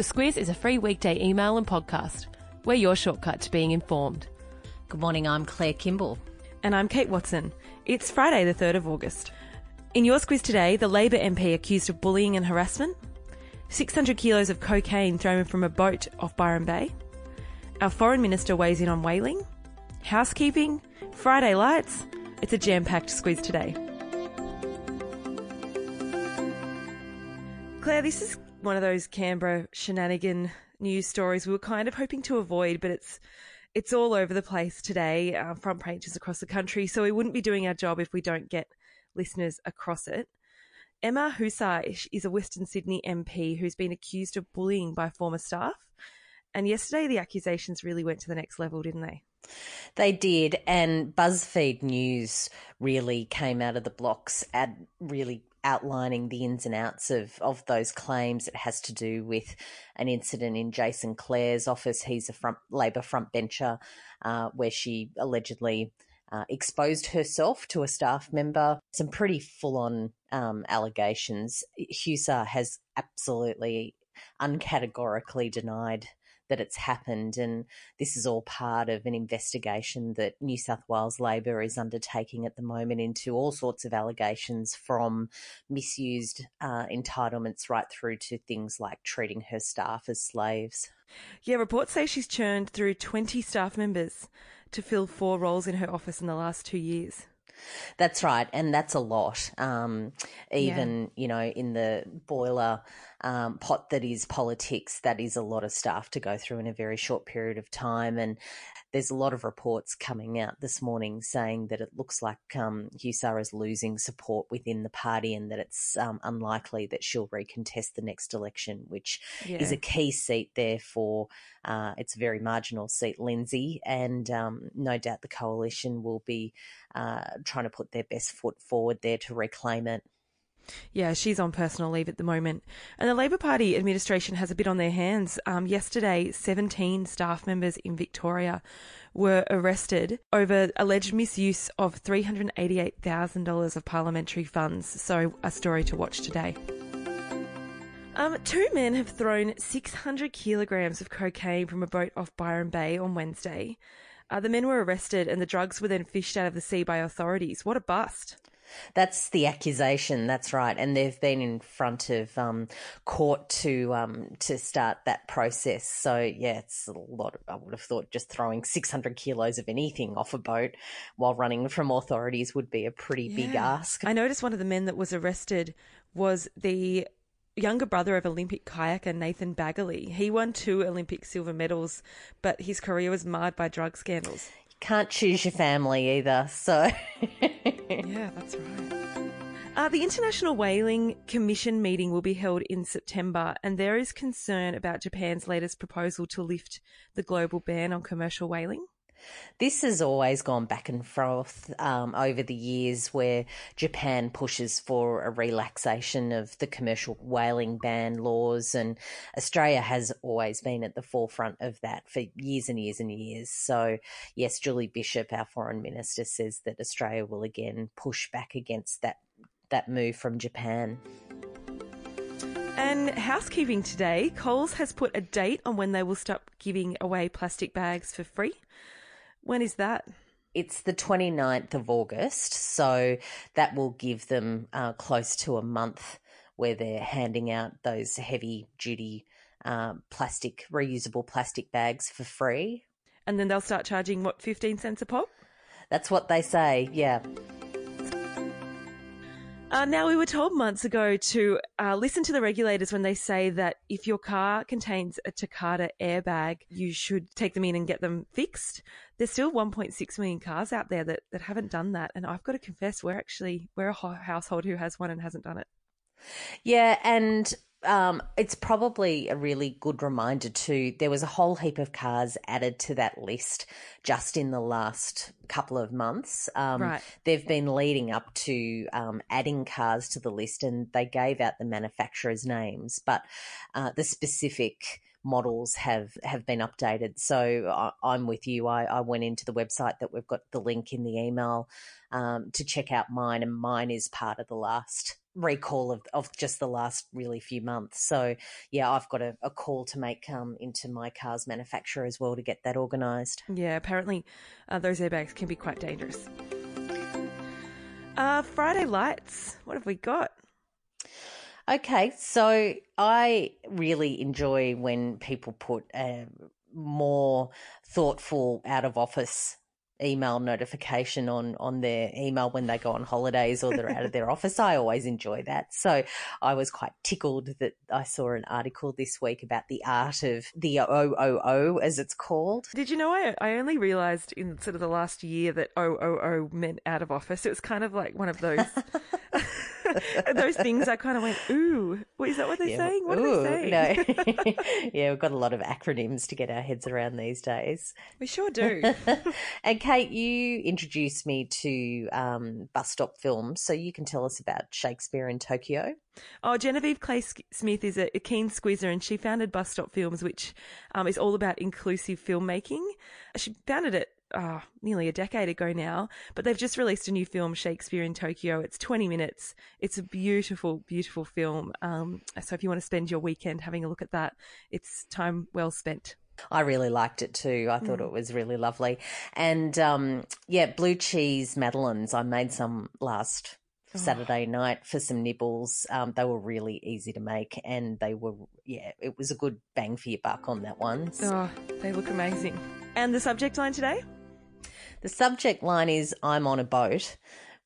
The Squiz is a free weekday email and podcast. We're your shortcut to being informed. Good morning, I'm Claire Kimball. And I'm Kate Watson. It's Friday, the 3rd of August. In your Squiz today, the Labor MP accused of bullying and harassment, 600 kilos of cocaine thrown from a boat off Byron Bay, our Foreign Minister weighs in on whaling, housekeeping, Friday Lites. It's a jam packed Squiz today. Claire, this is one of those Canberra shenanigan news stories we were kind of hoping to avoid, but it's it's all over the place today, uh, front pages across the country. So we wouldn't be doing our job if we don't get listeners across it. Emma Husar is a Western Sydney MP who's been accused of bullying by former staff. And yesterday, the accusations really went to the next level, didn't they? They did, and BuzzFeed News really came out of the blocks and really outlining the ins and outs of, of those claims. It has to do with an incident in Jason Clare's office. He's a front Labor front bencher uh, where she allegedly uh, exposed herself to a staff member. Some pretty full on um, allegations. Husar has absolutely uncategorically denied that it's happened. And this is all part of an investigation that New South Wales Labor is undertaking at the moment into all sorts of allegations from misused uh, entitlements right through to things like treating her staff as slaves. Yeah, reports say she's churned through 20 staff members to fill four roles in her office in the last two years. That's right, and that's a lot. Um, even yeah. you know, in the boiler um, pot that is politics, that is a lot of stuff to go through in a very short period of time. And there's a lot of reports coming out this morning saying that it looks like um, Husar is losing support within the party, and that it's um, unlikely that she'll recontest the next election, which yeah. is a key seat there for. Uh, it's a very marginal seat, Lindsay, and um, no doubt the coalition will be uh, trying to put their best foot forward there to reclaim it. Yeah, she's on personal leave at the moment. And the Labor Party administration has a bit on their hands. Um, yesterday, 17 staff members in Victoria were arrested over alleged misuse of $388,000 of parliamentary funds. So, a story to watch today. Um, two men have thrown 600 kilograms of cocaine from a boat off Byron Bay on Wednesday. Uh, the men were arrested and the drugs were then fished out of the sea by authorities. What a bust. That's the accusation. That's right, and they've been in front of um, court to um, to start that process. So yeah, it's a lot. Of, I would have thought just throwing six hundred kilos of anything off a boat while running from authorities would be a pretty yeah. big ask. I noticed one of the men that was arrested was the younger brother of Olympic kayaker Nathan Baggaley. He won two Olympic silver medals, but his career was marred by drug scandals can't choose your family either. So, yeah, that's right. Uh, the International Whaling Commission meeting will be held in September, and there is concern about Japan's latest proposal to lift the global ban on commercial whaling. This has always gone back and forth um, over the years where Japan pushes for a relaxation of the commercial whaling ban laws, and Australia has always been at the forefront of that for years and years and years. So, yes, Julie Bishop, our foreign minister, says that Australia will again push back against that, that move from Japan. And housekeeping today, Coles has put a date on when they will stop giving away plastic bags for free. When is that? It's the 29th of August, so that will give them uh, close to a month where they're handing out those heavy duty uh, plastic, reusable plastic bags for free. And then they'll start charging, what, 15 cents a pop? That's what they say, yeah. Uh, now, we were told months ago to uh, listen to the regulators when they say that if your car contains a Takata airbag, you should take them in and get them fixed. There's still 1.6 million cars out there that, that haven't done that. And I've got to confess, we're actually, we're a household who has one and hasn't done it. Yeah. And um, it's probably a really good reminder too. There was a whole heap of cars added to that list just in the last couple of months. Um, right. They've been leading up to um, adding cars to the list, and they gave out the manufacturers' names, but uh, the specific models have have been updated. So I, am with you. I, I, went into the website that we've got the link in the email um, to check out mine, and mine is part of the last recall of, of just the last really few months. So yeah, I've got a, a call to make um, into my car's manufacturer as well to get that organised. Yeah, apparently uh, those airbags can be quite dangerous. Uh, Friday Lites. What have we got? Okay, so I really enjoy when people put a more thoughtful out of office email notification on on their email when they go on holidays or they're out of their office. I always enjoy that. So I was quite tickled that I saw an article this week about the art of the OOO as it's called. Did you know I I only realized in sort of the last year that OOO meant out of office. It was kind of like one of those those things I kind of went, ooh, what, is that what they're Yeah, saying? What ooh, are they saying? No. yeah, we've got a lot of acronyms to get our heads around these days. We sure do. and Kate, you introduced me to um, bus stop films, so you can tell us about Shakespeare in Tokyo. Oh, Genevieve Clay Smith is a, a keen Squizzer, and she founded Bus Stop Films, which um, is all about inclusive filmmaking. She founded it uh, nearly a decade ago now, but they've just released a new film, Shakespeare in Tokyo. It's 20 minutes. It's a beautiful, beautiful film. Um, so if you want to spend your weekend having a look at that, it's time well spent. I really liked it too. I thought it was really lovely. And um, yeah, blue cheese madeleines. I made some last Saturday night for some nibbles. Um, they were really easy to make, and they were yeah, it was a good bang for your buck on that one. Oh, they look amazing. And the subject line today? The subject line is "I'm on a boat,"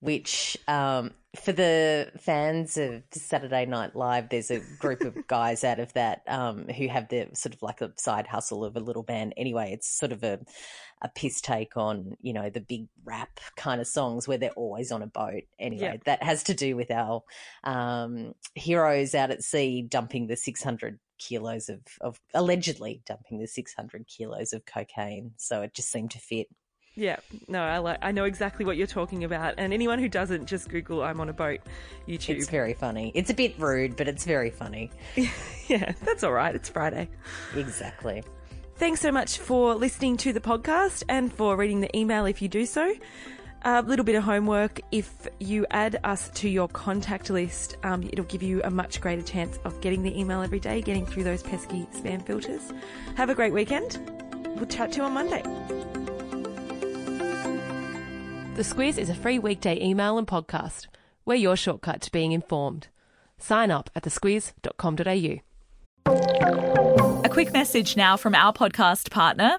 which um, for the fans of Saturday Night Live, there's a group of guys out of that um, who have the sort of like a side hustle of a little band. Anyway, it's sort of a a piss take on you know the big rap kind of songs where they're always on a boat. Anyway, Yeah. that has to do with our um, heroes out at sea dumping the 600 kilos of, of allegedly dumping the 600 kilos of cocaine. So it just seemed to fit. Yeah, no, I like. I know exactly what you're talking about. And anyone who doesn't, just Google "I'm on a boat" YouTube. It's very funny. It's a bit rude, but it's very funny. yeah, that's all right. It's Friday. Exactly. Thanks so much for listening to the podcast and for reading the email if you do so. A little bit of homework. If you add us to your contact list, um, it'll give you a much greater chance of getting the email every day, getting through those pesky spam filters. Have a great weekend. We'll chat to you on Monday. The Squiz is a free weekday email and podcast. We're your shortcut to being informed. Sign up at thesquiz.com.au. A quick message now from our podcast partner,